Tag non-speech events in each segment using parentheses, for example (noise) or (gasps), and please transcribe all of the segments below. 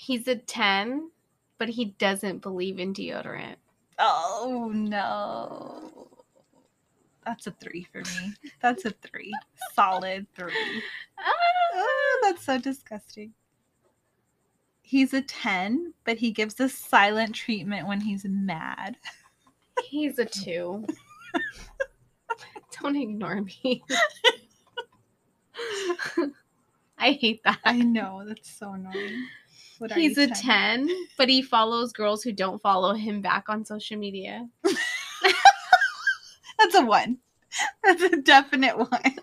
He's a 10, but he doesn't believe in deodorant. Oh no. That's a three for me. That's a three. Solid three. (laughs) Oh, that's so disgusting. He's a 10, but he gives a silent treatment when he's mad. He's a 2. (laughs) Don't ignore me. (laughs) I hate that. I know, that's so annoying. What He's a 10, but he follows girls who don't follow him back on social media. (laughs) That's a one. That's a definite one.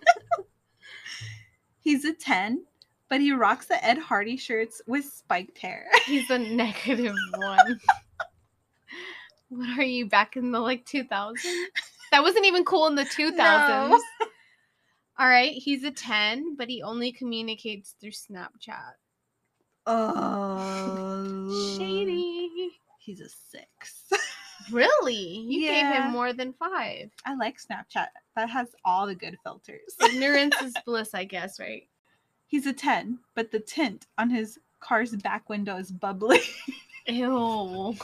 (laughs) He's a 10, but he rocks the Ed Hardy shirts with spiked hair. (laughs) He's a negative one. what are you back in the like 2000s? That wasn't even cool in the 2000s. No. All right, he's a 10, but he only communicates through Snapchat. Oh. Shady. He's a six. (laughs) Really? You gave him more than five. I like Snapchat. That has all the good filters. Ignorance is (laughs) bliss, I guess, right? He's a 10, but the tint on his car's back window is bubbly. (laughs) Ew.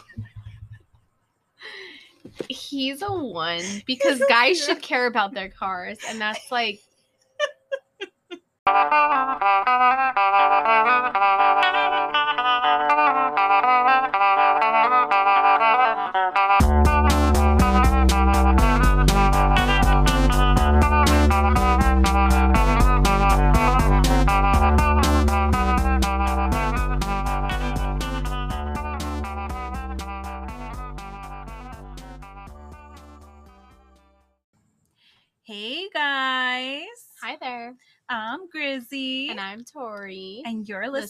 He's a one because a guys zero. should care about their cars, and that's like.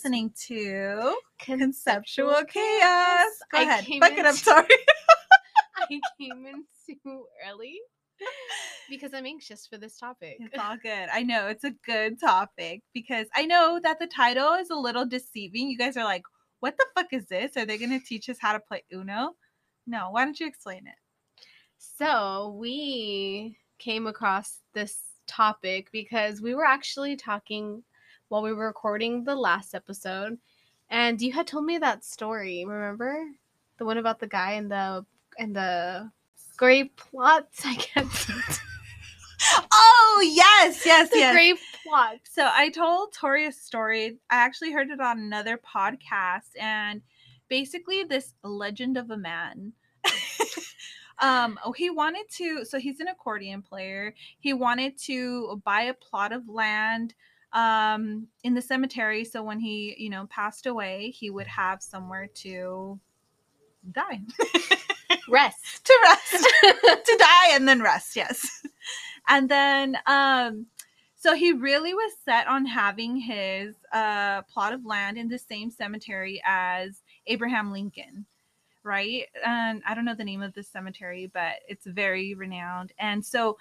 Listening to Conceptual Conceptual Chaos. Go I ahead. Fuck it up, (laughs) sorry. I came in too early because I'm anxious for this topic. It's all (laughs) good. I know it's a good topic because I know that the title is a little deceiving. You guys are like, what the fuck is this? Are they going to teach us how to play Uno? No, why don't you explain it? So we came across this topic because we were actually talking while we were recording the last episode, and you had told me that story. Remember the one about the guy and the and the gray plots? (laughs) I guess Oh, yes, yes, the yes. gray plots. So I told Tori a story. I actually heard it on another podcast, and basically, this legend of a man. (laughs) um, oh, he wanted to. So he's an accordion player. He wanted to buy a plot of land um in the cemetery so when he you know passed away he would have somewhere to die. (laughs) Rest. (laughs) to rest. (laughs) To die and then rest yes. And then um so he really was set on having his uh plot of land in the same cemetery as abraham lincoln right? And i don't know the name of this cemetery but it's very renowned. And so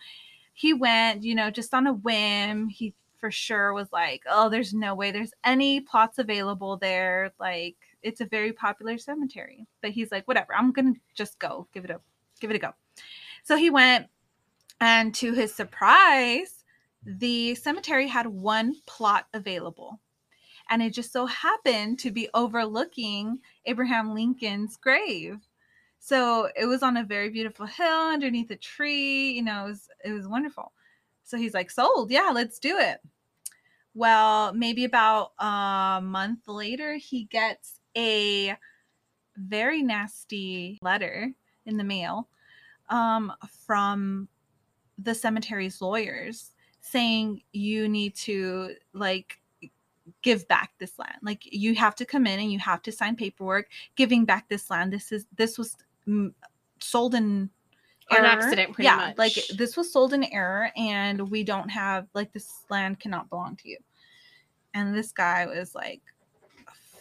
he went you know just on a whim. He for sure was like oh there's no way there's any plots available there. Like it's a very popular cemetery but he's like whatever i'm gonna just go give it a give it a go. So he went and to his surprise the cemetery had one plot available and it just so happened to be overlooking abraham lincoln's grave. So it was on a very beautiful hill underneath a tree you know it was it was wonderful. So he's like sold yeah let's do it well maybe about a month later he gets a very nasty letter in the mail um, from the cemetery's lawyers saying you need to like give back this land. Like you have to come in and you have to sign paperwork giving back this land. This is this was mm, sold in An accident, pretty yeah much. like this was sold in error and we don't have like this land cannot belong to you. And this guy was like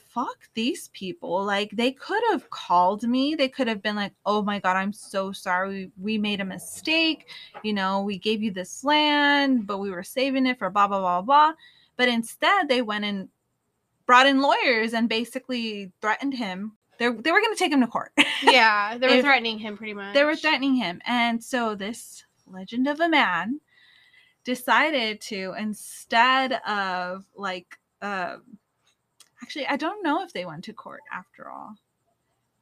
fuck these people. Like they could have called me. They could have been like oh my god i'm so sorry. We, we made a mistake. You know we gave you this land but we were saving it for blah blah blah blah. But instead they went and brought in lawyers and basically threatened him they they were going to take him to court (laughs) yeah, they were If- threatening him pretty much. they were threatening him and so this legend of a man decided to instead of like uh, Actually, I don't know if they went to court after all.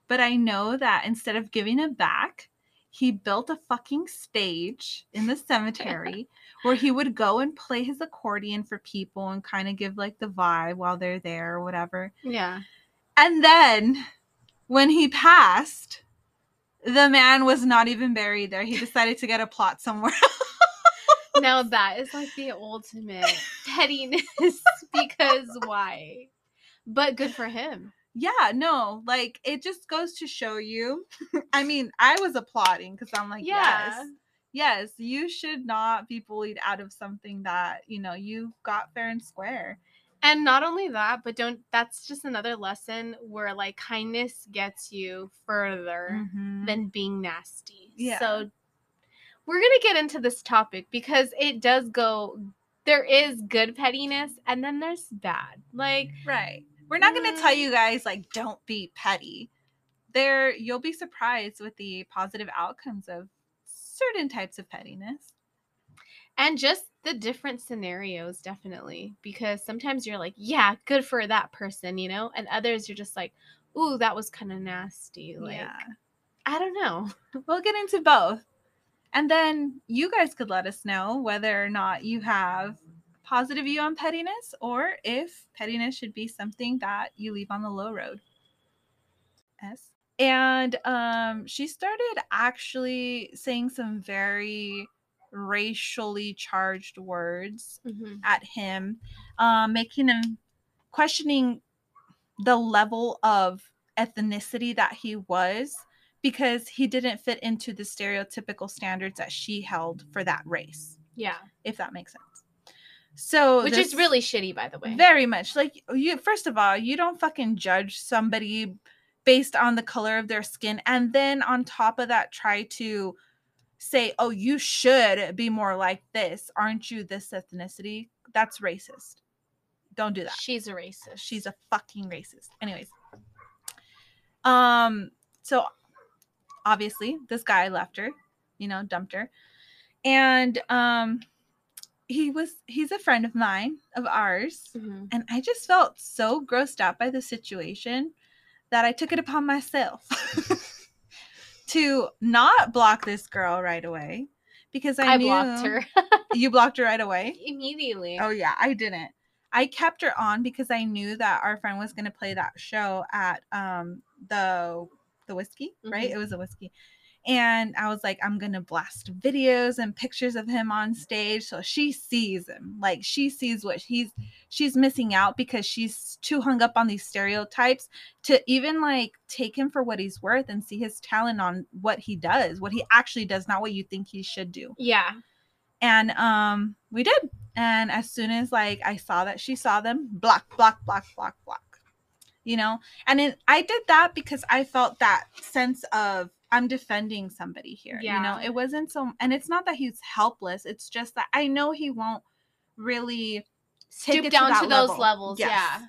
But I know that instead of giving it back, he built a fucking stage in the cemetery (laughs) where he would go and play his accordion for people and kind of give like the vibe while they're there or whatever. Yeah. And then when he passed, the man was not even buried there. He decided to get a plot somewhere. (laughs) now that is like the ultimate (laughs) pettiness (laughs) because why? But good for him. yeah, no, like it just goes to show you. I mean, I was applauding because I'm like, Yeah. yes, yes, you should not be bullied out of something that you know you got fair and square. And not only that, but don't that's just another lesson where like kindness gets you further Mhm. than being nasty. Yeah. So we're going to get into this topic because it does go there is good pettiness and then there's bad. Like Right. We're not going to tell Mm. you guys like don't be petty. There you'll be surprised with the positive outcomes of certain types of pettiness. And just the different scenarios definitely because sometimes you're like, yeah, good for that person, you know? And others you're just like, ooh, that was kind of nasty. Like yeah. I don't know. (laughs) We'll get into both. And then you guys could let us know whether or not you have a positive view on pettiness or if pettiness should be something that you leave on the low road. Yes. And um she started actually saying some very racially charged words Mhm. at him, um, making him questioning the level of ethnicity that he was because he didn't fit into the stereotypical standards that she held for that race, Yeah. if that makes sense. So, Which is really shitty by the way. very much like you. First of all, you don't fucking judge somebody based on the color of their skin, and then on top of that, try to say, "Oh, you should be more like this. Aren't you this ethnicity?" That's racist. Don't do that. She's a racist. She's a fucking racist. Anyways. Um, so obviously this guy left her, you know, dumped her. And um he was he's a friend of mine, of ours, Mhm. and I just felt so grossed out by the situation that I took it upon myself (laughs) to not block this girl right away because I, I blocked her you blocked her right away. (laughs) immediately. Oh yeah, I didn't. I kept her on because I knew that our friend was going to play that show at um the the whiskey, right? Mhm. It was a whiskey. And I was like, I'm gonna blast videos and pictures of him on stage so she sees him. Like she sees what he's she's missing out because she's too hung up on these stereotypes to even like take him for what he's worth and see his talent on what he does, what he actually does, not what you think he should do Yeah. and um we did and as soon as like i saw that she saw them block block block block block you know and it, i did that because i felt that sense of i'm defending somebody here Yeah. you know it wasn't so and it's not that he's helpless it's just that i know he won't really Stoop to down that to, those levels. Yes. Yeah.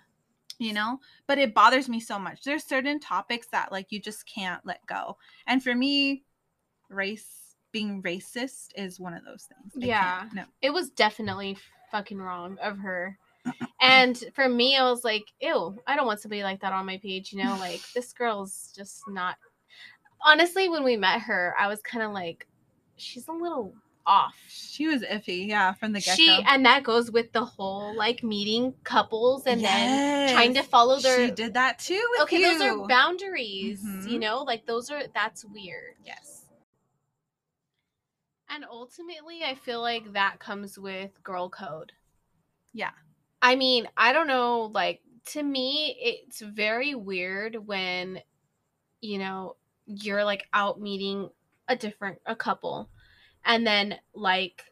you know but it bothers me so much there's certain topics that like you just can't let go and for me race being racist is one of those things I Yeah. no It was definitely fucking wrong of her. (clears throat) And for me, I was like, ew, I don't want somebody like that on my page, you know? Like, this girl's just not. Honestly, when we met her, I was kind of like, she's a little off. She was iffy, yeah, from the get She and that goes with the whole like meeting couples and then trying to follow their She did that too. With okay those are boundaries Mhm. you know like those are that's weird Yes. and ultimately i feel like that comes with girl code Yeah. i mean i don't know like to me it's very weird when you know you're like out meeting a different a couple and then like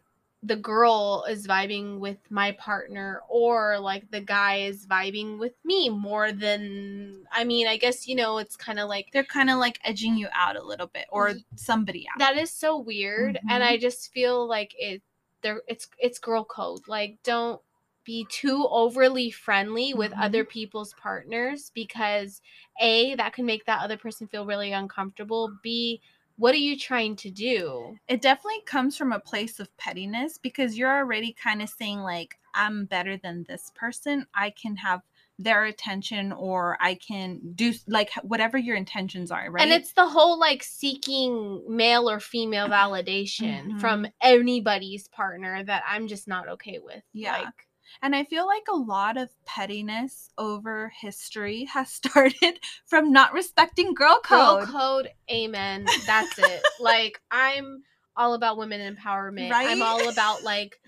the girl is vibing with my partner or like the guy is vibing with me more than i mean i guess you know it's kind of like They're kind of like edging you out a little bit, or somebody out. that is so weird and Mhm. i just feel like it there it's it's girl code like don't be too overly friendly with Mhm. other people's partners because a that can make that other person feel really uncomfortable b what are you trying to do it definitely comes from a place of pettiness because you're already kind of saying like I'm better than this person. I can have their attention or I can do like whatever your intentions are, right? And it's the whole like seeking male or female validation Mhm. from anybody's partner that I'm just not okay with. Yeah. Like, And I feel like a lot of pettiness over history has (laughs) started from not respecting girl code. girl code. amen. (laughs) That's it. like, I'm all about women empowerment. Right? I'm all about like,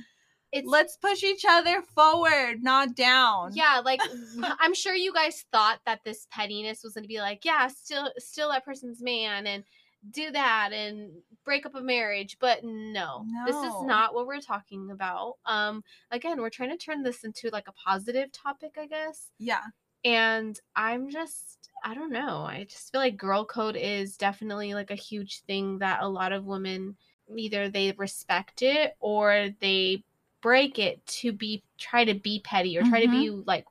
it's Let's push each other forward, not down. yeah like (laughs) i'm sure you guys thought that this pettiness was going to be like yeah still still that person's man and do that and break up a marriage but no, this is not what we're talking about um again we're trying to turn this into like a positive topic i guess Yeah. and i'm just i don't know i just feel like girl code is definitely like a huge thing that a lot of women either they respect it or they break it to be try to be petty or try to be like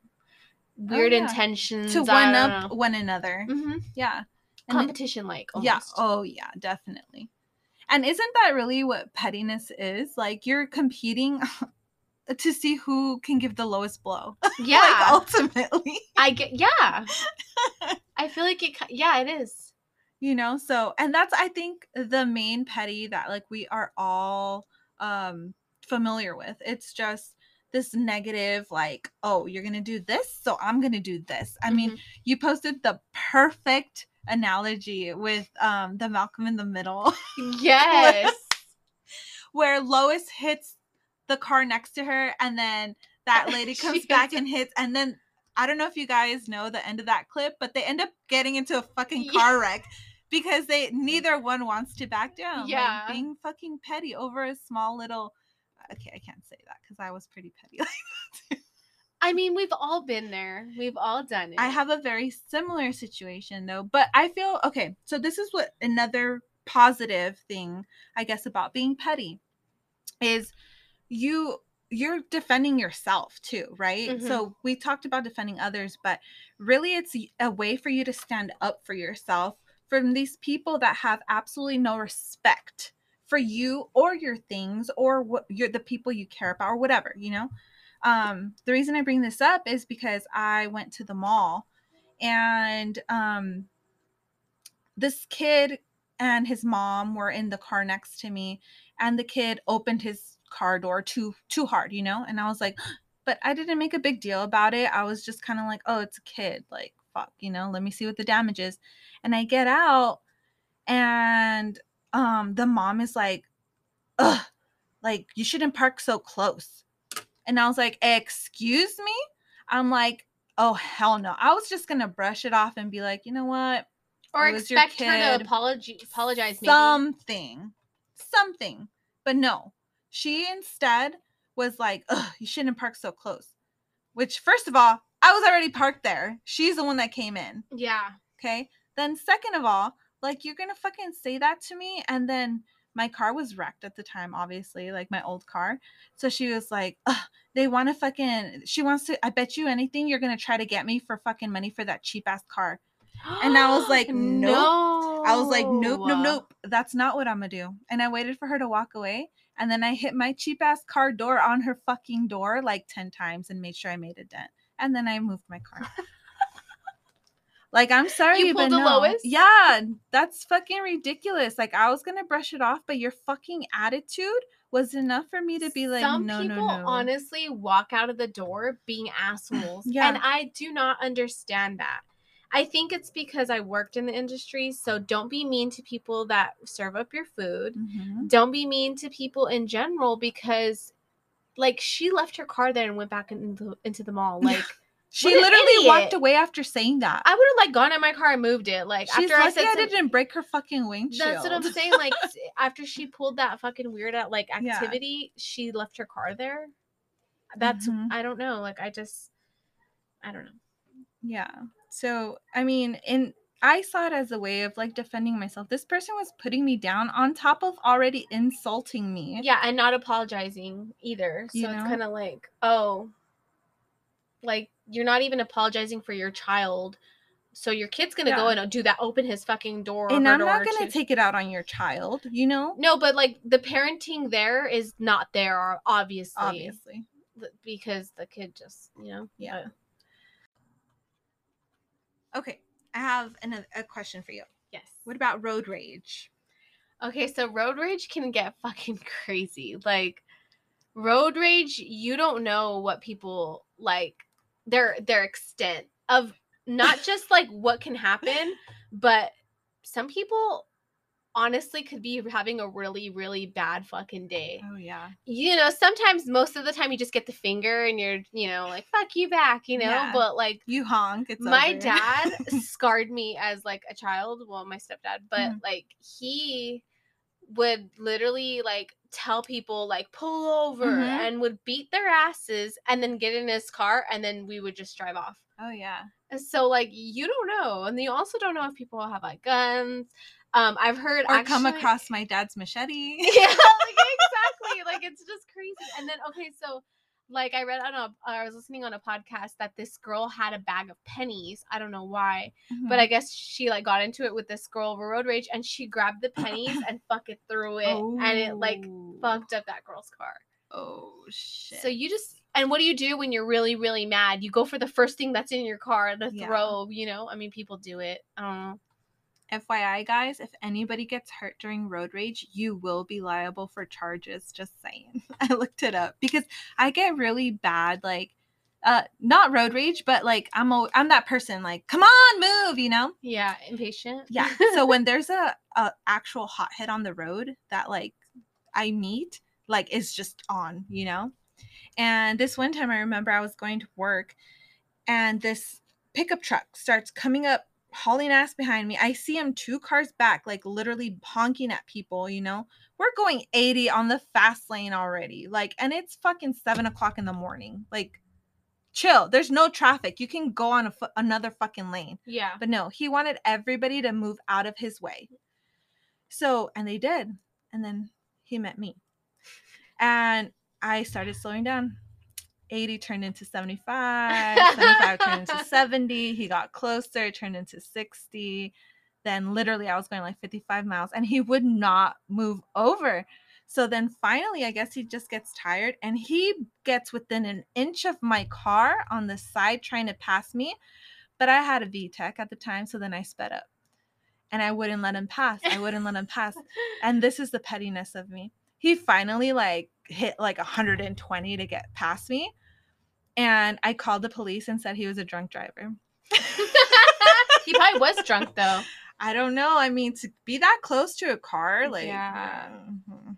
weird Mm-hmm. Oh, yeah. intentions To one up know. one another. Mhm. Yeah. Competition like Yeah. Oh, yeah, definitely. And isn't that really what pettiness is? Like you're competing (laughs) to see who can give the lowest blow. (laughs) yeah like ultimately. i get yeah (laughs) i feel like it yeah it is you know so and that's i think the main petty that like we are all um familiar with it's just this negative like oh you're gonna do this so i'm gonna do this i mean Mhm. you posted the perfect analogy with um the malcolm in the middle. (laughs) Yes. Where lois hits the car next to her and then that (laughs) lady comes back and hits and then i don't know if you guys know the end of that clip but they end up getting into a fucking Yeah. car wreck because they (laughs) neither one wants to back down. Like, Yeah. being fucking petty over a small little okay i can't say that because i was pretty petty i mean we've all been there. We've all done it. i have a very similar situation though but i feel okay so this is what another positive thing i guess about being petty is you you're defending yourself too right? Mhm. so we talked about defending others but really it's a way for you to stand up for yourself from these people that have absolutely no respect for you or your things or what you're the people you care about or whatever you know um the reason i bring this up is because i went to the mall and um this kid and his mom were in the car next to me and the kid opened his car door too too hard you know? And i was like (gasps) but i didn't make a big deal about it. I was just kind of like oh it's a kid like fuck you know let me see what the damage is. And i get out and um the mom is like ugh like you shouldn't park so close and i was like excuse me? I'm like oh hell no. I was just gonna brush it off and be like you know what? Or it was your expect her to apology apologize maybe. Something. Something. But no. She instead was like Ugh, you shouldn't park so close. Which first of all i was already parked there. She's the one that came in. Yeah. Okay? Then second of all like you're gonna fucking say that to me and then my car was wrecked at the time obviously like my old car so she was like Ugh, they want to fucking she wants to i bet you anything you're gonna try to get me for fucking money for that cheap ass car And I was like, (gasps) nope. no I was like, nope, nope, nope. That's not what I'm gonna do. And I waited for her to walk away. And then I hit my cheap ass car door on her fucking door like 10 times and made sure I made a dent. And then I moved my car. (laughs) like, I'm sorry, You pulled the no. lowest? Yeah, that's fucking ridiculous. Like, I was gonna brush it off, but your fucking attitude was enough for me to be like, some no, people no, no. honestly walk out of the door being assholes (laughs) Yeah. and i do not understand that i think it's because i worked in the industry so don't be mean to people that serve up your food Mhm. don't be mean to people in general because like she left her car there and went back into, into the mall (laughs) like She literally walked away after saying that. i would have like gone in my car and moved it like She's after i lucky said I some- didn't break her fucking windshield. that's what i'm saying like s- (laughs) after she pulled that fucking weird out like Yeah. activity she left her car there that's Mhm. i don't know like i just i don't know Yeah. So, I mean, in I saw it as a way of like defending myself. This person was putting me down on top of already insulting me. Yeah, and not apologizing either. So You it's know? kind of like, oh, like you're not even apologizing for your child. So your kid's gonna go and do that, open his fucking door. And I'm not going to take it out on your child, you know? No, but like the parenting there is not there, obviously, Obviously. because the kid just, you know, Yeah. uh, Okay, I have an, a question for you. Yes. What about road rage? Okay, so road rage can get fucking crazy. Like road rage, you don't know what people like their their extent of not (laughs) just like what can happen, but some people honestly could be having a really really bad fucking day. Oh yeah. You know, sometimes most of the time you just get the finger and you're, you know, like fuck you back, you know, Yeah. but like You honk. It's my dad (laughs) scarred me as like a child well my stepdad but Mhm. like he would literally like tell people like pull over Mhm. and would beat their asses and then get in his car and then we would just drive off oh yeah. So like you don't know and you also don't know if people have like guns um i've heard Or come across my dad's machete. (laughs) yeah, like (laughs) exactly. like it's just crazy. And then okay, so like I read on a I was listening on a podcast that this girl had a bag of pennies. I don't know why, Mm-hmm. but I guess she like got into it with this girl over road rage and she grabbed the pennies (laughs) and fucking threw it and it like Oh. fucked up that girl's car. Oh shit. So you just and what do you do when you're really really mad? You go for the first thing that's in your car to Yeah. throw, you know? I mean people do it. I don't know. FYI, guys, if anybody gets hurt during road rage, you will be liable for charges. Just saying. (laughs) I looked it up because I get really bad, like, uh, not road rage, but like I'm a, I'm that person, like, come on, move, you know? Yeah, impatient. Yeah. (laughs) so when there's a, a actual hothead on the road that like I meet, like is just on, you know? And this one time I remember I was going to work and this pickup truck starts coming up hauling ass behind me. I see him two cars back, like literally honking at people, you know? We're going 80 on the fast lane already. Like, and it's fucking seven o'clock in the morning. Like, chill. There's no traffic. You can go on a fu- another fucking lane. yeah. But no, he wanted everybody to move out of his way. So, and they did. And then he met me. And I started slowing down. 80 turned into 75, (laughs) 75 turned into 70. He got closer, turned into 60. Then literally I was going like 55 miles and he would not move over. So then finally, I guess he just gets tired and he gets within an inch of my car on the side trying to pass me. But I had a VTEC at the time, so then I sped up. And I wouldn't let him pass. I wouldn't let him pass. And this is the pettiness of me. He finally like hit like 120 to get past me. And I called the police and said he was a drunk driver. (laughs) he probably was drunk (laughs) though. I don't know. I mean, to be that close to a car, like, Yeah. mhm.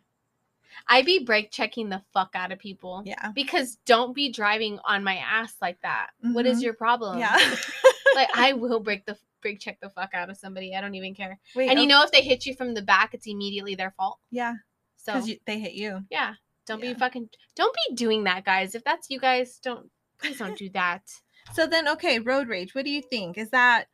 I be brake checking the fuck out of people. yeah, Because don't be driving on my ass like that. What is Mhm. your problem? yeah. (laughs) like I will break the brake check the fuck out of somebody. I don't even care. Wait, and you oh, know if they hit you from the back, it's immediately their fault. yeah, So because they hit you. yeah, don't Yeah. be fucking don't be doing that, guys. If that's you guys, don't please don't do that. (laughs) So then, okay, road rage. What do you think? Is that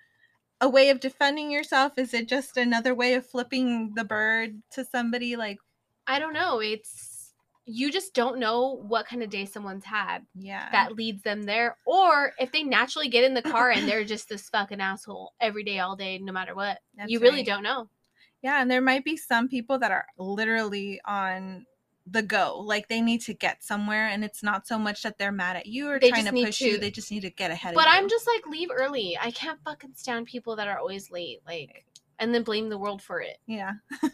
a way of defending yourself? Is it just another way of flipping the bird to somebody? Like, I don't know. It's you just don't know what kind of day someone's had yeah, that leads them there, or if they naturally get in the car and they're just this fucking asshole every day, all day, no matter what. That's you really right. don't know. Yeah, and there might be some people that are literally on the go. Like they need to get somewhere, and it's not so much that they're mad at you or They trying to push you. They just need to get ahead But of you. I'm just like leave early. I can't fucking stand people that are always late, like, and then blame the world for it. yeah. (laughs)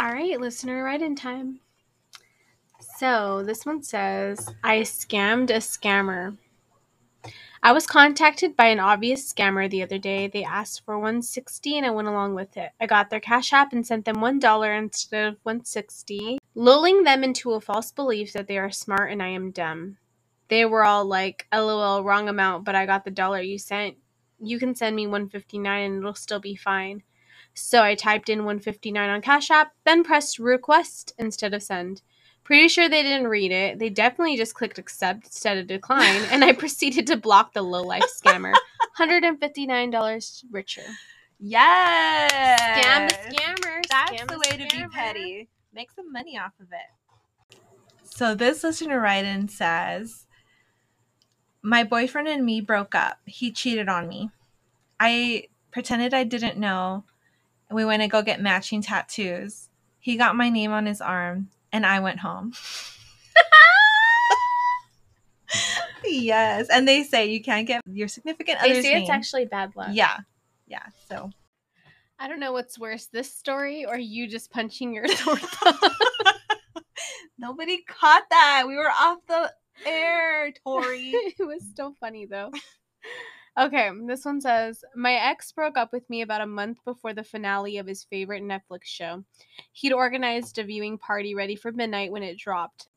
All right, listener, right in time. So this one says, I scammed a scammer. I was contacted by an obvious scammer the other day. They asked for 160 and I went along with it. I got their cash app and sent them $1 instead of 160, lulling them into a false belief that they are smart and I am dumb. They were all like, "LOL, wrong amount, but I got the dollar you sent. You can send me 159 and it'll still be fine." So I typed in 159 on Cash App, then pressed request instead of send. Pretty sure they didn't read it. They definitely just clicked accept instead of decline, and I (laughs) proceeded to block the low life scammer. $159 richer. Yes. Scam the scammer. That's scam the way to be petty. Make some money off of it. So this listener write in says, My boyfriend and me broke up. He cheated on me. I pretended I didn't know. And We went to go get matching tattoos. He got my name on his arm, and I went home. (laughs) yes, and they say you can't get your significant They other's say it's name. actually bad luck. yeah, yeah. So I don't know what's worse, this story or you just punching your (laughs) thumb. (laughs) nobody caught that. We were off the air, Tori. it was still funny though. Okay, this one says My ex broke up with me about a month before the finale of his favorite Netflix show. He'd organized a viewing party ready for midnight when it dropped.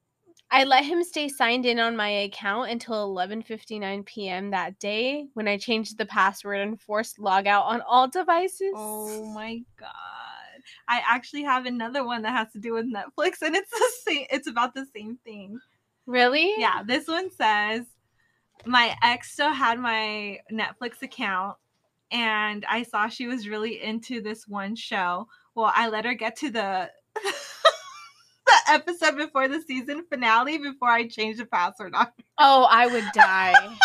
I let him stay signed in on my account until 11:59 p.m. that day when I changed the password and forced logout on all devices. Oh my god. I actually have another one that has to do with Netflix and it's the same it's about the same thing. Really? Yeah, this one says my ex still had my Netflix account and I saw she was really into this one show. Well, I let her get to the (laughs) the episode before the season finale before I changed the password on. Oh, I would die. (laughs)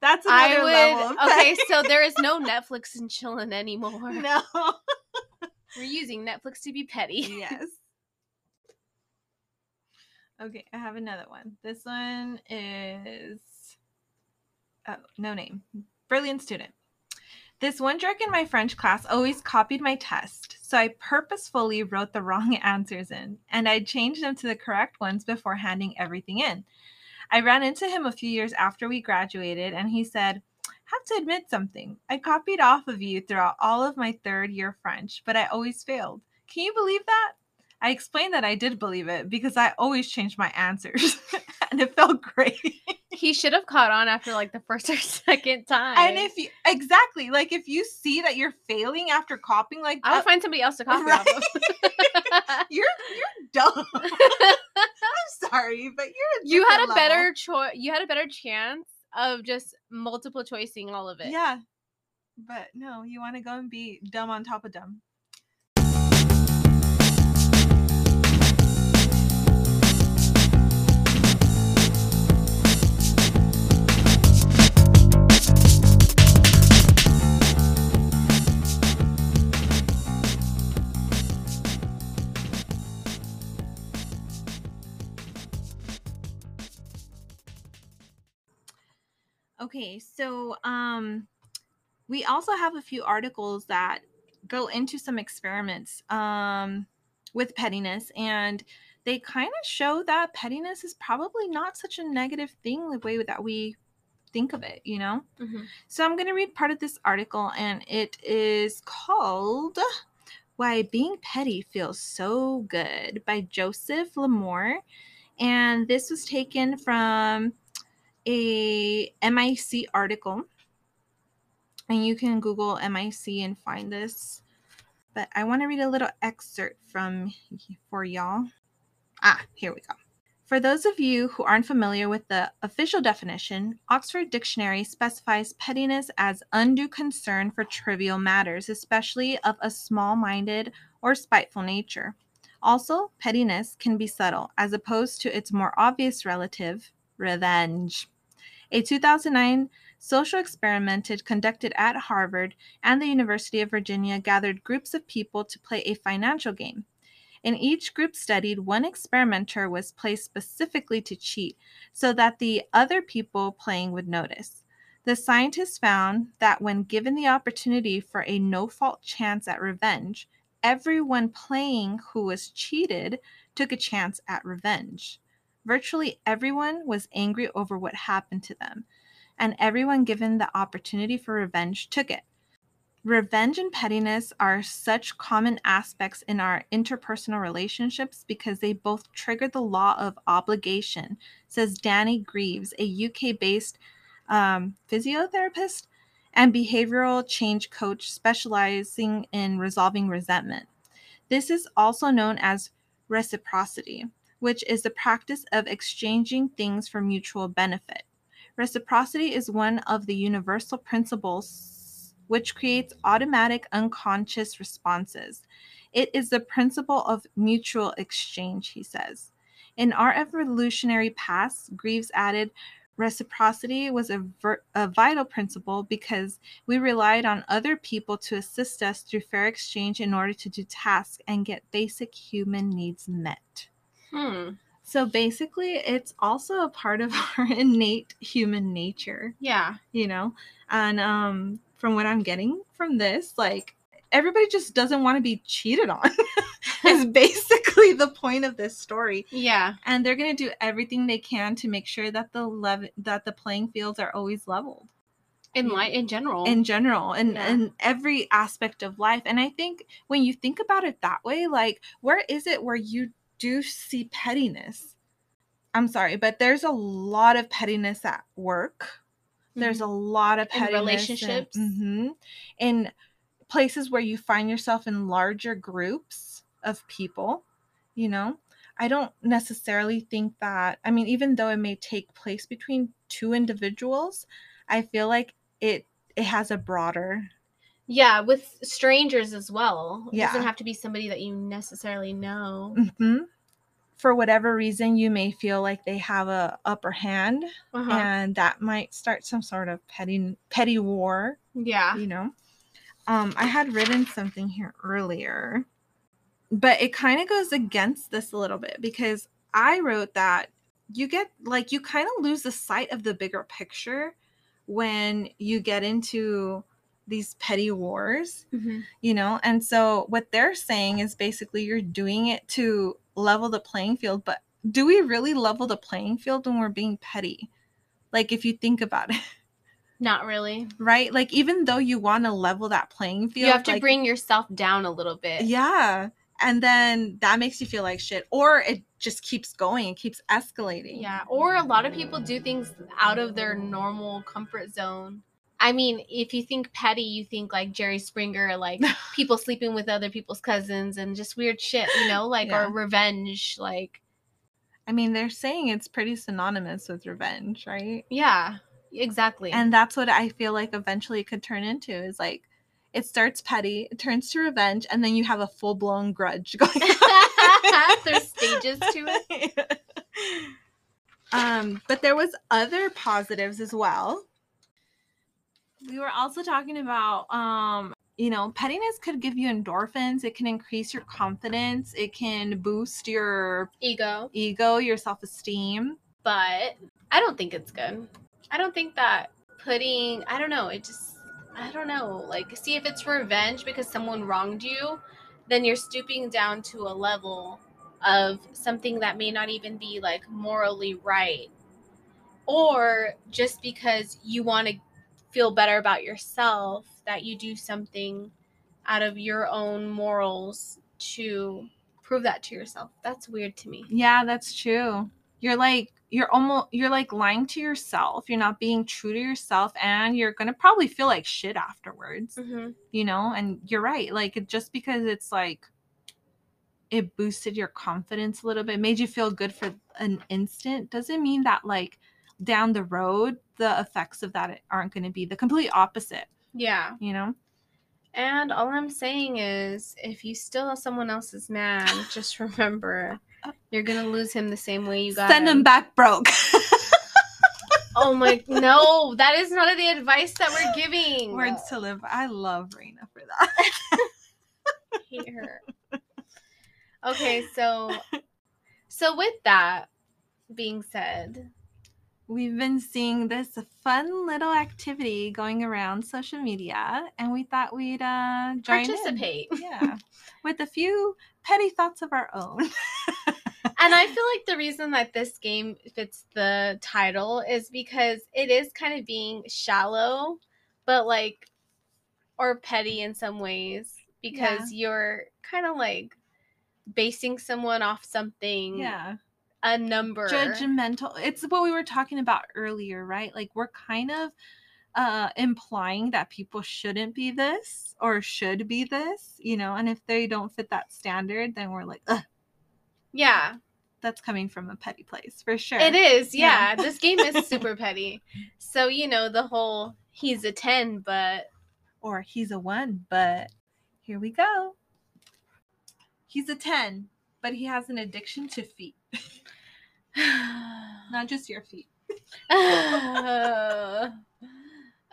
That's another I would. of Okay, so there is no (laughs) Netflix and chillin' anymore. no. We're using Netflix to be petty. yes. Okay, I have another one. This one is oh, no name. Brilliant student. This one jerk in my French class always copied my test, so I purposefully wrote the wrong (laughs) answers in, and I changed them to the correct ones before handing everything in. I ran into him a few years after we graduated, and he said, have to admit something. I copied off of you throughout all of my third year French, but I always failed. Can you believe that? I explained that I did believe it because I always changed my answers (laughs) and it felt great. He should have caught on after like the first or (laughs) second time. and if you exactly like if you see that you're failing after copying like I'll that, uh, find somebody else to copy Right. off of. (laughs) you're you're dumb. I'm sorry, but you're a you had a different better choice. You had a better chance of just multiple choicing all of it. Yeah. But no, you want to go and be dumb on top of dumb. Okay, so um we also have a few articles that go into some experiments um with pettiness and they kind of show that pettiness is probably not such a negative thing the way that we think of it, you know? Mhm. So I'm going to read part of this article and it is called Why Being Petty Feels So Good by Joseph Lamore and this was taken from a MIC article. And you can Google MIC and find this. But I want to read a little excerpt from for y'all. Ah, here we go. For those of you who aren't familiar with the official definition, Oxford Dictionary specifies pettiness as undue concern for trivial matters, especially of a small minded or spiteful nature. Also, pettiness can be subtle, as opposed to its more obvious relative, revenge. A 2009 social experiment conducted at Harvard and the University of Virginia gathered groups of people to play a financial game. In each group studied, one experimenter was placed specifically to cheat so that the other people playing would notice. The scientists found that when given the opportunity for a no fault chance at revenge, everyone playing who was cheated took a chance at revenge. Virtually everyone was angry over what happened to them, and everyone given the opportunity for revenge took it. Revenge and pettiness are such common aspects in our interpersonal relationships because they both trigger the law of obligation, says Danny Greaves, a UK based um, physiotherapist and behavioral change coach specializing in resolving resentment. This is also known as reciprocity, which is the practice of exchanging things for mutual benefit. Reciprocity is one of the universal principles which creates automatic unconscious responses. It is the principle of mutual exchange, he says. In our evolutionary past, Greaves added, reciprocity was a, ver- a vital principle because we relied on other people to assist us through fair exchange in order to do tasks and get basic human needs met. Hmm. So basically, it's also a part of (laughs) our innate human nature, Yeah. you know? And um, from what I'm getting from this, like, everybody just doesn't want to be cheated on, (laughs) is (laughs) basically the point of this story. Yeah. And they're going to do everything they can to make sure that the lev- that the playing fields are always leveled In life, in general. in general and Yeah. in every aspect of life. And I think when you think about it that way, like where is it where you do see pettiness? I'm sorry, but there's a lot of pettiness at work. There's a lot of In pettiness relationships. in, Mhm. in places where you find yourself in larger groups of people. You know, I don't necessarily think that. I mean, even though it may take place between two individuals, I feel like it it has a broader Yeah, with strangers as well. It Yeah. doesn't have to be somebody that you necessarily know. hmm For whatever reason, you may feel like they have a upper hand, Uh-huh. and that might start some sort of petty petty war. yeah. You know, um, I had written something here earlier, but it kind of goes against this a little bit because I wrote that you get like you kind of lose the sight of the bigger picture when you get into these petty wars Mhm. you know and so what they're saying is basically you're doing it to level the playing field but do we really level the playing field when we're being petty like if you think about it (laughs) Not really. right like even though you want to level that playing field you have to like, bring yourself down a little bit. yeah and then that makes you feel like shit or it just keeps going it keeps escalating Yeah, or a lot of people do things out of their normal comfort zone. I mean, if you think petty, you think like Jerry Springer, like (laughs) people sleeping with other people's cousins and just weird shit, you know, like Yeah. or revenge, like i mean they're saying it's pretty synonymous with revenge right yeah, exactly. and that's what i feel like eventually it could turn into is like it starts petty it turns to revenge and then you have a full-blown grudge (laughs) going on. (laughs) There's stages to it. um but there was other positives as well we were also talking about um you know pettiness could give you endorphins it can increase your confidence it can boost your Ego, ego your self-esteem but I don't think it's good. I don't think that putting, I don't know, it just, I don't know. Like, see if it's revenge because someone wronged you, then you're stooping down to a level of something that may not even be like morally right. Or just because you want to feel better about yourself, that you do something out of your own morals to prove that to yourself. That's weird to me. yeah that's true you're like you're almost you're like lying to yourself you're not being true to yourself and you're gonna probably feel like shit afterwards Mm-hmm. you know and you're right like just because it's like it boosted your confidence a little bit made you feel good for an instant doesn't mean that like down the road the effects of that aren't going to be the complete opposite Yeah. you know And all I'm saying is, if you steal someone else's man, (gasps) just remember you're gonna lose him the same way you got send him back broke (laughs) Oh my no, that is not the advice that we're giving. words to live i love Raina for that (laughs) hate her. Okay, so so with that being said, we've been seeing this fun little activity going around social media and we thought we'd uh join in. participate. yeah with a few petty thoughts of our own (laughs) And I feel like the reason that this game fits the title is because it is kind of being shallow, but like, or petty in some ways because you're kind of like basing someone off something, yeah a number. judgmental it's what we were talking about earlier right like we're kind of uh implying that people shouldn't be this or should be this you know and if they don't fit that standard then we're like Ugh, Yeah, that's coming from a petty place for sure it is. Yeah. Yeah, this game is (laughs) super petty. So, you know, the whole he's a 10, but (laughs) or he's a one, but here we go. He's a 10, but he has an addiction to feet. Not just your feet. Uh,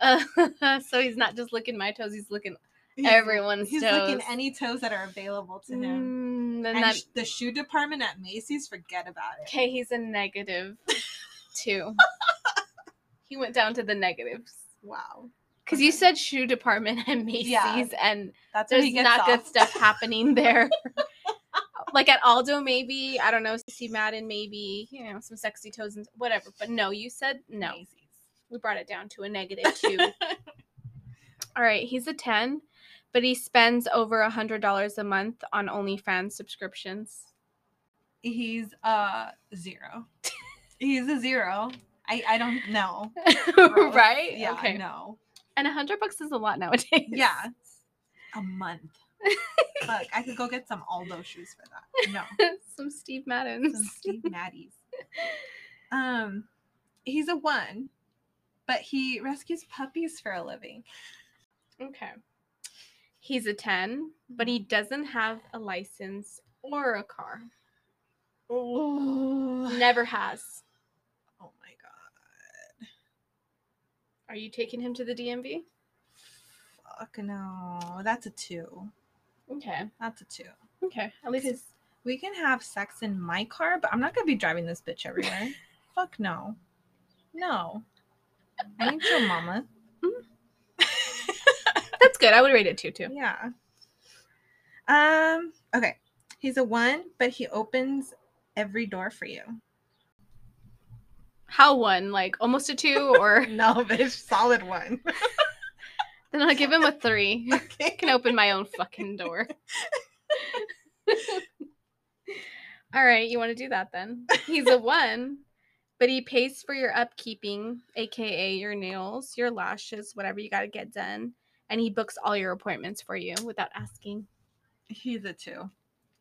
(laughs) uh, so he's not just looking my toes; he's licking everyone's He's toes. licking any toes that are available to him. Mm, And that sh- the shoe department at Macy's, forget about it. okay, he's a negative two. (laughs) he went down to the negatives Wow. because you said shoe department at Macy's, Yeah. and there's not good stuff happening there. (laughs) like at Aldo, maybe I don't know. Steve Madden, maybe you know some sexy toes and whatever. But no, you said no. We brought it down to a negative two. (laughs) All right, he's a 10, but he spends over a $100 a month on OnlyFans subscriptions. He's a zero. He's a zero. I I don't know. (laughs) Right? Yeah. Okay. No. And a 100 bucks is a lot nowadays. Yeah. A month. (laughs) Look, I could go get some Aldo shoes for that. (laughs) No. some Steve Maddens. Some Steve Maddies. Um, he's a one, but he rescues puppies for a living. Okay. He's a 10, but he doesn't have a license or a car. Oh, Never has. oh my god. Are you taking him to the DMV? Fuck no. That's a two. Okay. That's a two. Okay. At least it's We can have sex in my car, but I'm not gonna be driving this bitch everywhere. (laughs) Fuck no. No. I need your mama. (laughs) that's good. I would rate it two too. Yeah. Um, okay. He's a one, but he opens every door for you. How one? Like almost a two, or (laughs) No, bitch, solid one. Then I'll give him a three. I (laughs) (laughs) okay. can open my own fucking door. (laughs) All right, you want to do that then? He's a one, but he pays for your upkeeping, aka your nails, your lashes, whatever you got to get done, and he books all your appointments for you without asking. He's a two.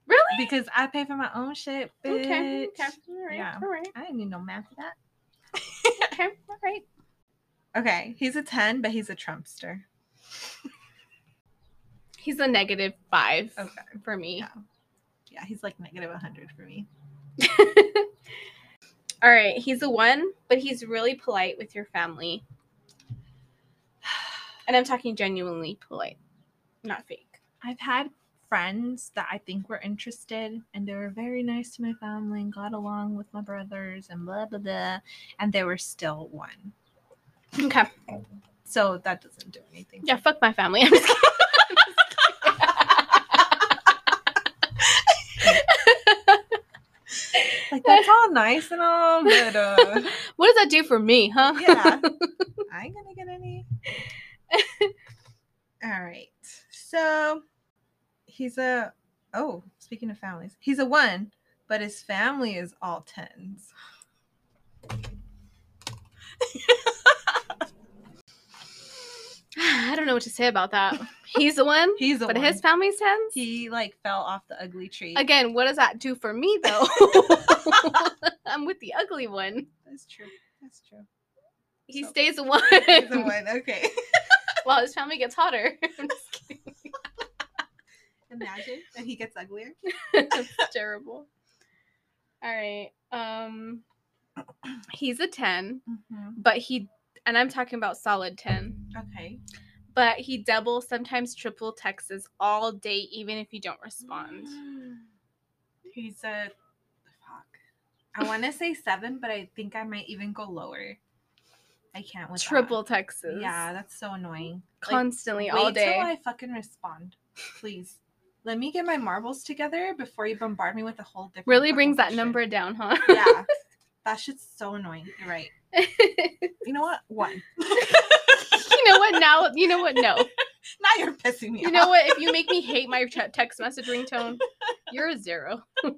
Really? Because I pay for my own shit, bitch. Okay. Okay. All right. Yeah. All right. I didn't need no math for that. Okay. All right. Okay, he's a 10, but he's a Trumpster. (laughs) He's a negative five Okay. for me. Yeah. Yeah, he's like negative 100 for me. (laughs) All right, he's a one, but he's really polite with your family. (sighs) And I'm talking genuinely polite, not fake. I've had friends that I think were interested and they were very nice to my family and got along with my brothers and blah blah blah and they were still one. Okay. So that doesn't do anything. Yeah, fuck my family. (laughs) I'm just kidding. (laughs) Like that's all nice and all, but uh (laughs) what does that do for me, huh? yeah. I ain't gonna get any. all right. So he's a oh, speaking of families, he's a one, but his family is all tens. (sighs) I don't know what to say about that. He's the one, (laughs) He's a but one. his family's tens. he like fell off the ugly tree. Again, what does that do for me though? (laughs) (laughs) I'm with the ugly one. That's true. That's true. He So- stays the one. He's a one. Okay. While his family gets hotter. I'm just kidding. Imagine, and he gets uglier. That's terrible. All right. Um he's a 10, but he and I'm talking about solid 10. Okay. But he double, sometimes triple texts all day even if you don't respond. (gasps) He's a fuck. I want to say seven, but I think I might even go lower. I can't with that. Triple texts. Yeah, that's so annoying. Like, Constantly all wait day. till I fucking respond, please. Let me get my marbles together before you bombard me with a whole different. really brings that question. number down, huh? Yeah, (laughs) that shit's so annoying. You're right. You know what? One. (laughs) you know what? Now, you know what? No. now you're pissing me You off. know what? If you make me hate my ch- text message ringtone, you're a zero. (laughs)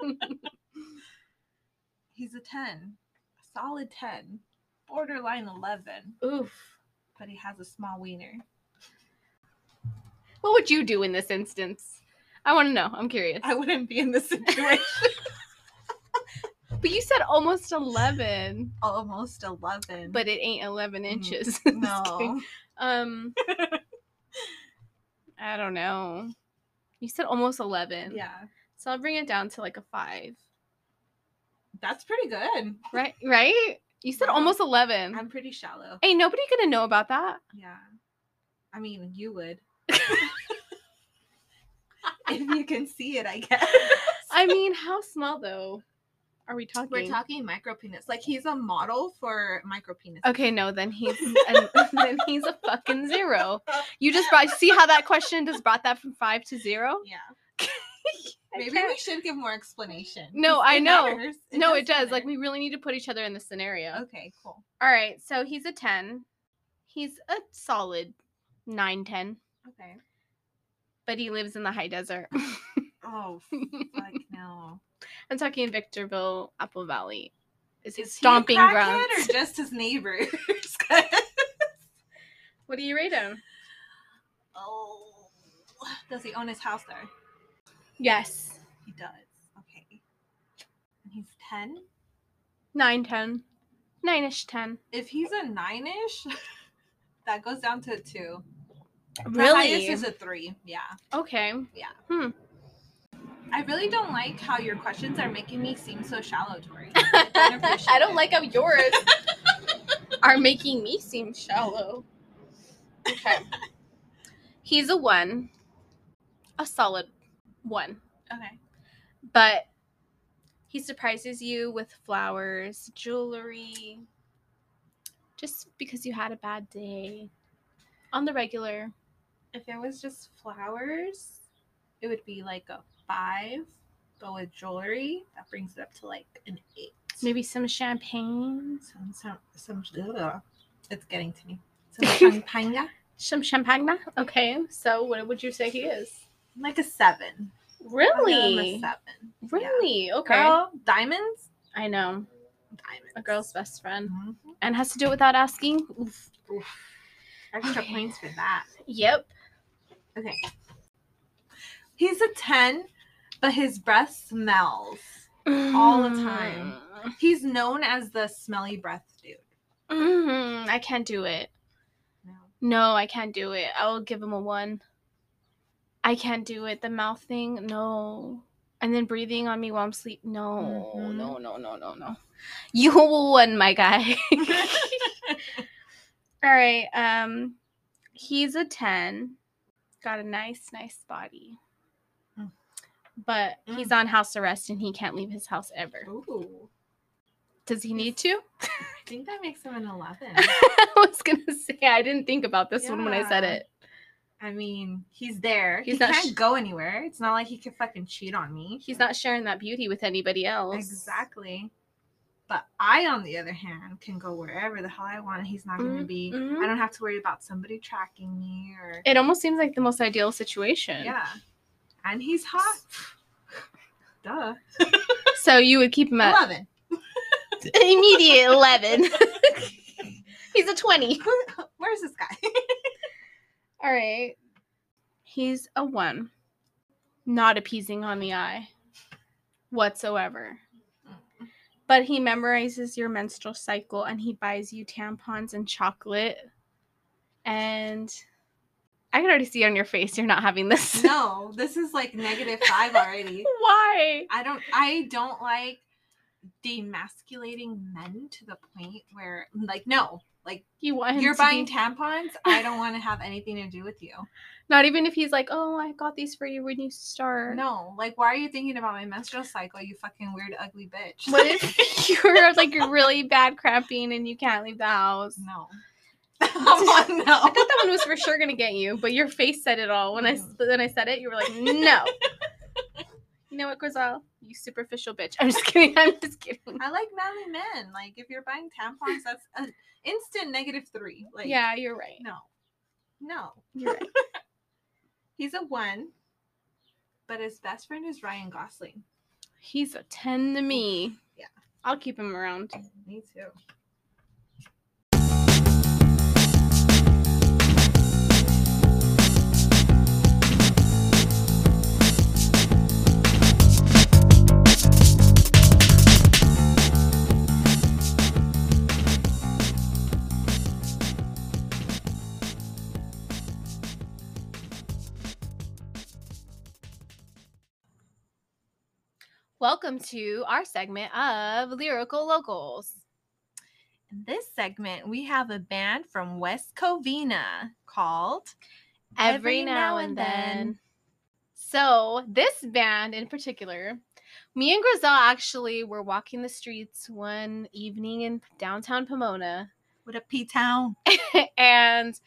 He's a 10. A solid 10. Borderline 11. Oof. But he has a small wiener. What would you do in this instance? I want to know. I'm curious. I wouldn't be in this situation. (laughs) But you said almost 11, Almost 11. but it ain't 11 Mm, inches. (laughs) No. um, (laughs) I don't know. You said almost 11. Yeah. So I'll bring it down to like a 5. That's pretty good. Right? Right? You said Wow. almost 11. I'm pretty shallow. Ain't nobody gonna know about that. Yeah. I mean, you would. (laughs) if you can see it, I guess. I mean, how small though are we talking? We're talking micro penis. Like he's a model for micro penis. Okay, no, then he's and, (laughs) then he's a fucking zero. You just brought see how that question just brought that from five to zero? (laughs) Yeah. (laughs) Maybe we should give more explanation. No, I know. matters. no, it does. Like we really need to put each other in the scenario. Okay, cool. All right, so he's a 10. He's a solid 9 10, Okay. but he lives in the high desert. Oh, fuck no. I'm talking Victorville, Apple Valley. Is his stomping he a crackhead grounds. or (laughs) just his neighbors? (laughs) What do you rate him? oh, does he own his house there? Yes. He does. Okay. And he's ten. 9 10. 9 ish 10. If he's a nine-ish, (laughs) that goes down to a two. Really? highest is a three. Yeah. okay. Hmm. I really don't like how your questions are making me seem so shallow, Tori. (laughs) I don't I don't like how yours (laughs) are making me seem shallow. Okay. He's a one, a solid one, Okay. but he surprises you with flowers, jewelry, just because you had a bad day on the regular. If it was just flowers, it would be like a five, but with jewelry, that brings it up to like an eight. Maybe some champagne, some some some. Ugh. It's getting to me. (laughs) Some champagne, some champagne. Okay, so what would you say he is? like a seven. Him a Really? seven. Yeah. Really? Okay. Girl, diamonds. I know. Diamonds. A girl's best friend. Mhm. And has to do it without asking? Oof. Oof. Extra Okay. points for that. Yep. Okay. He's a 10, but his breath smells. All the time. He's known as the smelly breath dude. Mm, I can't do it. No. No, I can't do it. I will give him a one. I can't do it. The mouth thing, no. And then breathing on me while I'm asleep, no, Mhm. no, no, no, no, no. (laughs) You won, my guy. (laughs) All right. Um, he's a ten. Got a nice, nice body. Mm. But he's on house arrest and he can't leave his house ever. Ooh. Does he need to? (laughs) I think that makes him an 11. (laughs) I was gonna say I didn't think about this one when I said it. I mean, he's there. He's he not can't sh- go anywhere. It's not like he could fucking cheat on me. He's not sharing that beauty with anybody else. Exactly. But I, on the other hand, can go wherever the hell I want. and He's not going to be. mhm. I don't have to worry about somebody tracking me or. It almost seems like the most ideal situation. Yeah. And he's hot. Duh. So you would keep him at Eleven. (laughs) immediate eleven. (laughs) He's a twenty. Where's this guy? (laughs) All right. He's a one. Not appeasing on the eye whatsoever. But he memorizes your menstrual cycle and he buys you tampons and chocolate. And I can already see on your face you're not having this. (laughs) no, this is like negative five already. (laughs) Why? I don't. I don't like demasculating men to the point where, like, no, like You want you're buying be- tampons. I don't want to (laughs) have anything to do with you. not even if he's like, "Oh, I got these for you when you start." No, like, why are you thinking about my menstrual cycle? You fucking weird, ugly bitch. What if you're like really bad cramping and you can't leave the house? no. (laughs) Oh, (laughs) I oh, thought that one was for sure gonna get you, but your face said it all when I when I said it. You were like, "No." (laughs) you know what, Grizel? You superficial bitch. I'm just kidding. I'm just kidding. I like manly men. Like, if you're buying tampons, that's an instant negative three. Like, yeah, you're right. no, no. You're right. He's a one, but his best friend is Ryan Gosling. He's a ten to me. Yeah. I'll keep him around. Me too. Welcome to our segment of Lyrical Locals. In this segment, we have a band from West Covina called Every, now, and then. So, this band in particular, me and Grizel actually were walking the streets one evening in downtown Pomona, What a P Town. (laughs) and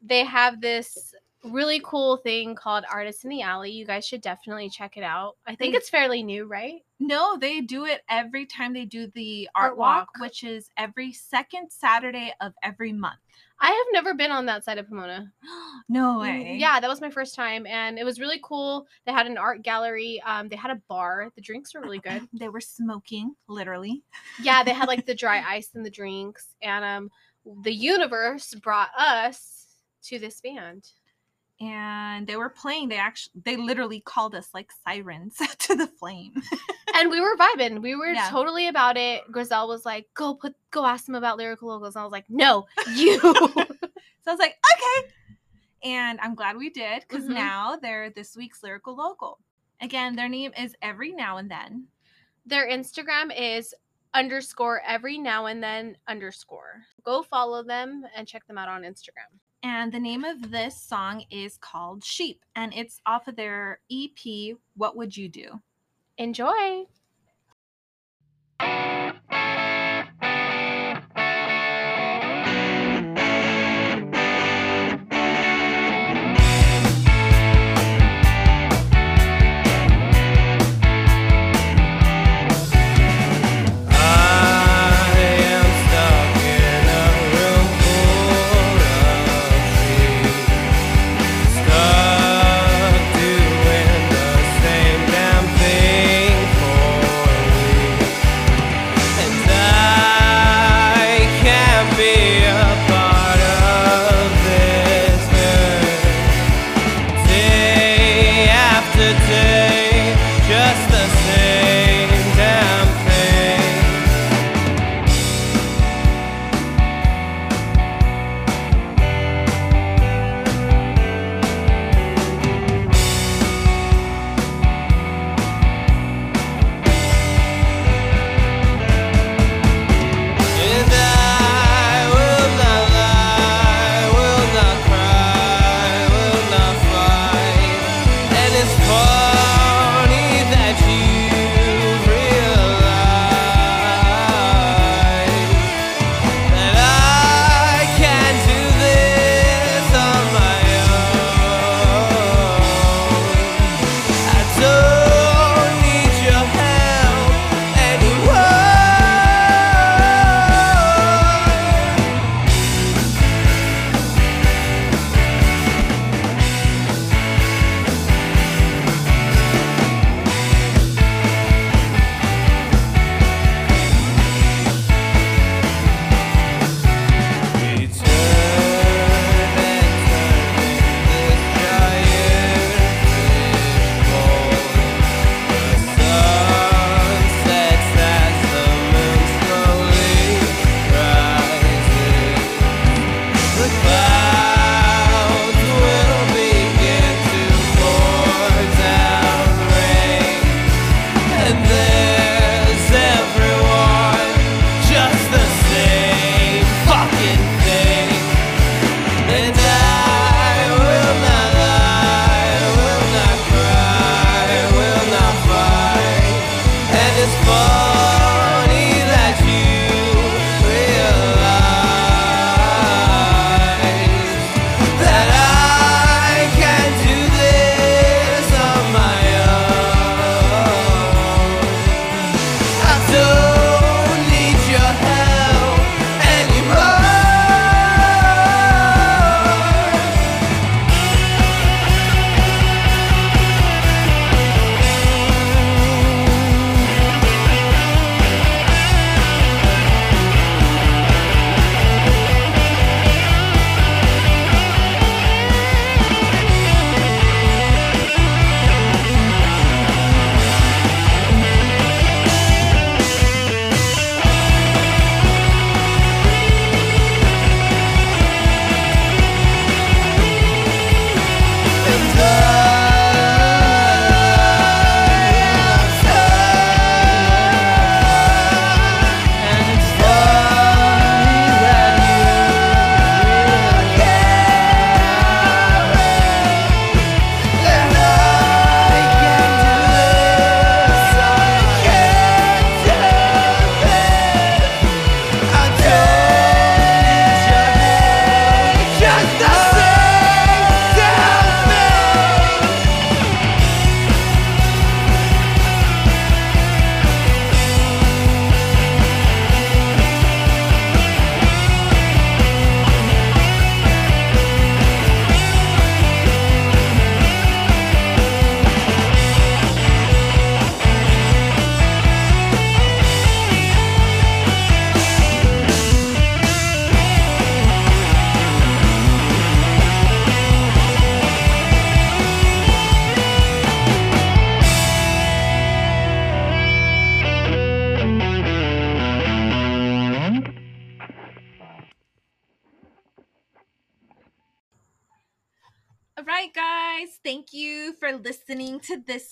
they have this really cool thing called Artists in the Alley. You guys should definitely check it out. I think They- it's fairly new, right? No, they do it every time they do the Art art, walk, walk. which is every second Saturday of every month. I have never been on that side of Pomona. (gasps) no Mm, way. Yeah, that was my first time, and it was really cool. They had an art gallery. Um, they had a bar. The drinks were really good. (clears throat) They were smoking, literally. (laughs) yeah, they had like the dry ice and the drinks, and um, the universe brought us to this band. And they were playing. They actually, they literally called us like sirens (laughs) to the flame. (laughs) and we were vibing. We were Yeah. totally about it. Grizel was like, "Go put, go ask them about lyrical locals." And I was like, "No, (laughs) you." So I was like, okay. And I'm glad we did because Mhm. now they're this week's lyrical local. Again, their name is Every Now and Then. Their Instagram is underscore every now and then underscore. Go follow them and check them out on Instagram. And the name of this song is called Sheep, and it's off of their EP, What Would You Do? Enjoy.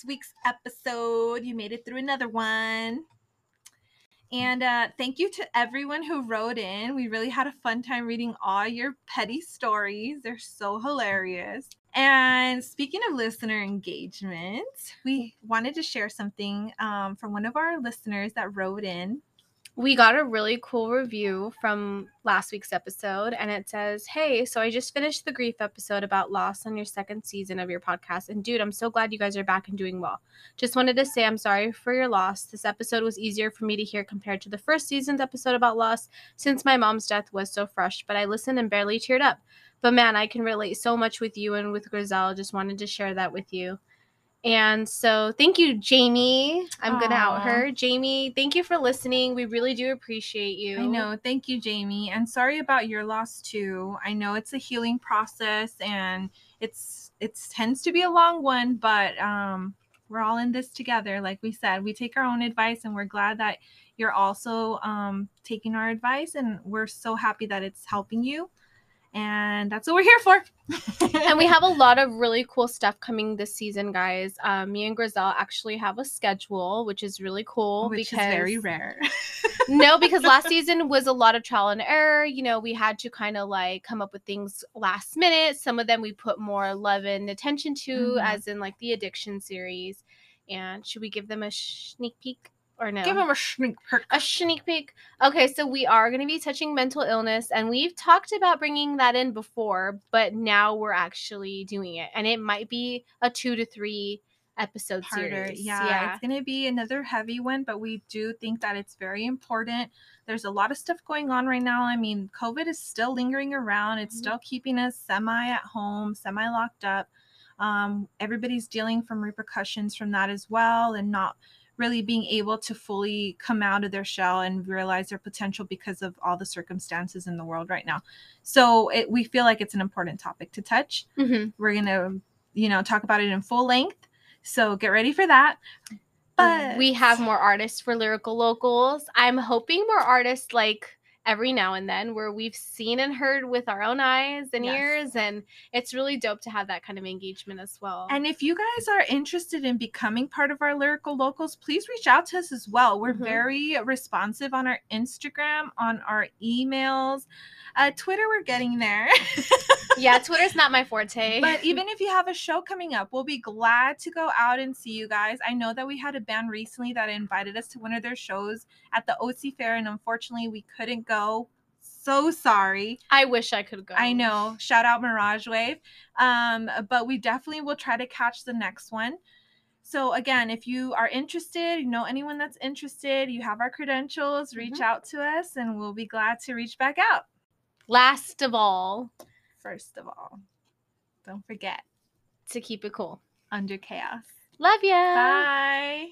Week's episode. You made it through another one. And uh, thank you to everyone who wrote in. We really had a fun time reading all your petty stories. They're so hilarious. And speaking of listener engagement, we wanted to share something um, from one of our listeners that wrote in. We got a really cool review from last week's episode and it says hey so i just finished the grief episode about loss on your second season of your podcast and dude i'm so glad you guys are back and doing well. Just wanted to say i'm sorry for your loss. This episode was easier for me to hear compared to the first season's episode about loss since my mom's death was so fresh but i listened and barely teared up. But man i can relate so much with you and with grizel. Just wanted to share that with you and so, thank you, Jamie. I'm going to out her. Jamie, thank you for listening. We really do appreciate you. I know. Thank you, Jamie. And sorry about your loss too. I know it's a healing process and it's it tends to be a long one, but um we're all in this together. Like we said, we take our own advice and we're glad that you're also um taking our advice and we're so happy that it's helping you. And that's what we're here for. (laughs) and we have a lot of really cool stuff coming this season, guys. Um, me and Grizel actually have a schedule, which is really cool which because is very rare. (laughs) no, because last (laughs) season was a lot of trial and error. You know, we had to kind of like come up with things last minute. Some of them we put more love and attention to, Mhm. as in like the addiction series. And should we give them a sneak peek or no? Give him a sneak peek. a sneak peek. Okay, so we are going to be touching mental illness, and we've talked about bringing that in before, but now we're actually doing it, and it might be a two to three episode harder. series. Yeah, it's going to be another heavy one, but we do think that it's very important. There's a lot of stuff going on right now. I mean, COVID is still lingering around. It's Mhm. still keeping us semi at home, semi locked up. Um, everybody's dealing from repercussions from that as well, and not really being able to fully come out of their shell and realize their potential because of all the circumstances in the world right now. So it, we feel like it's an important topic to touch Mhm. we're gonna you know talk about it in full length so get ready for that but we have more artists for lyrical locals. I'm hoping more artists like every now and then where we've seen and heard with our own eyes and Yes. ears, and it's really dope to have that kind of engagement as well. and if you guys are interested in becoming part of our lyrical locals please reach out to us as well we're Mhm. very responsive on our instagram on our emails uh, twitter we're getting there (laughs) yeah, Twitter's not my forte. but (laughs) even if you have a show coming up, we'll be glad to go out and see you guys. I know that we had a band recently that invited us to one of their shows at the OC Fair, and unfortunately, we couldn't go. So sorry. I wish I could go. I know. Shout out Mirage Wave. Um, but we definitely will try to catch the next one. So again, if you are interested, you know anyone that's interested, you have our credentials, reach Mhm. out to us, and we'll be glad to reach back out. Last of all, First of all, don't forget to keep it cool. under chaos. Love ya. Bye.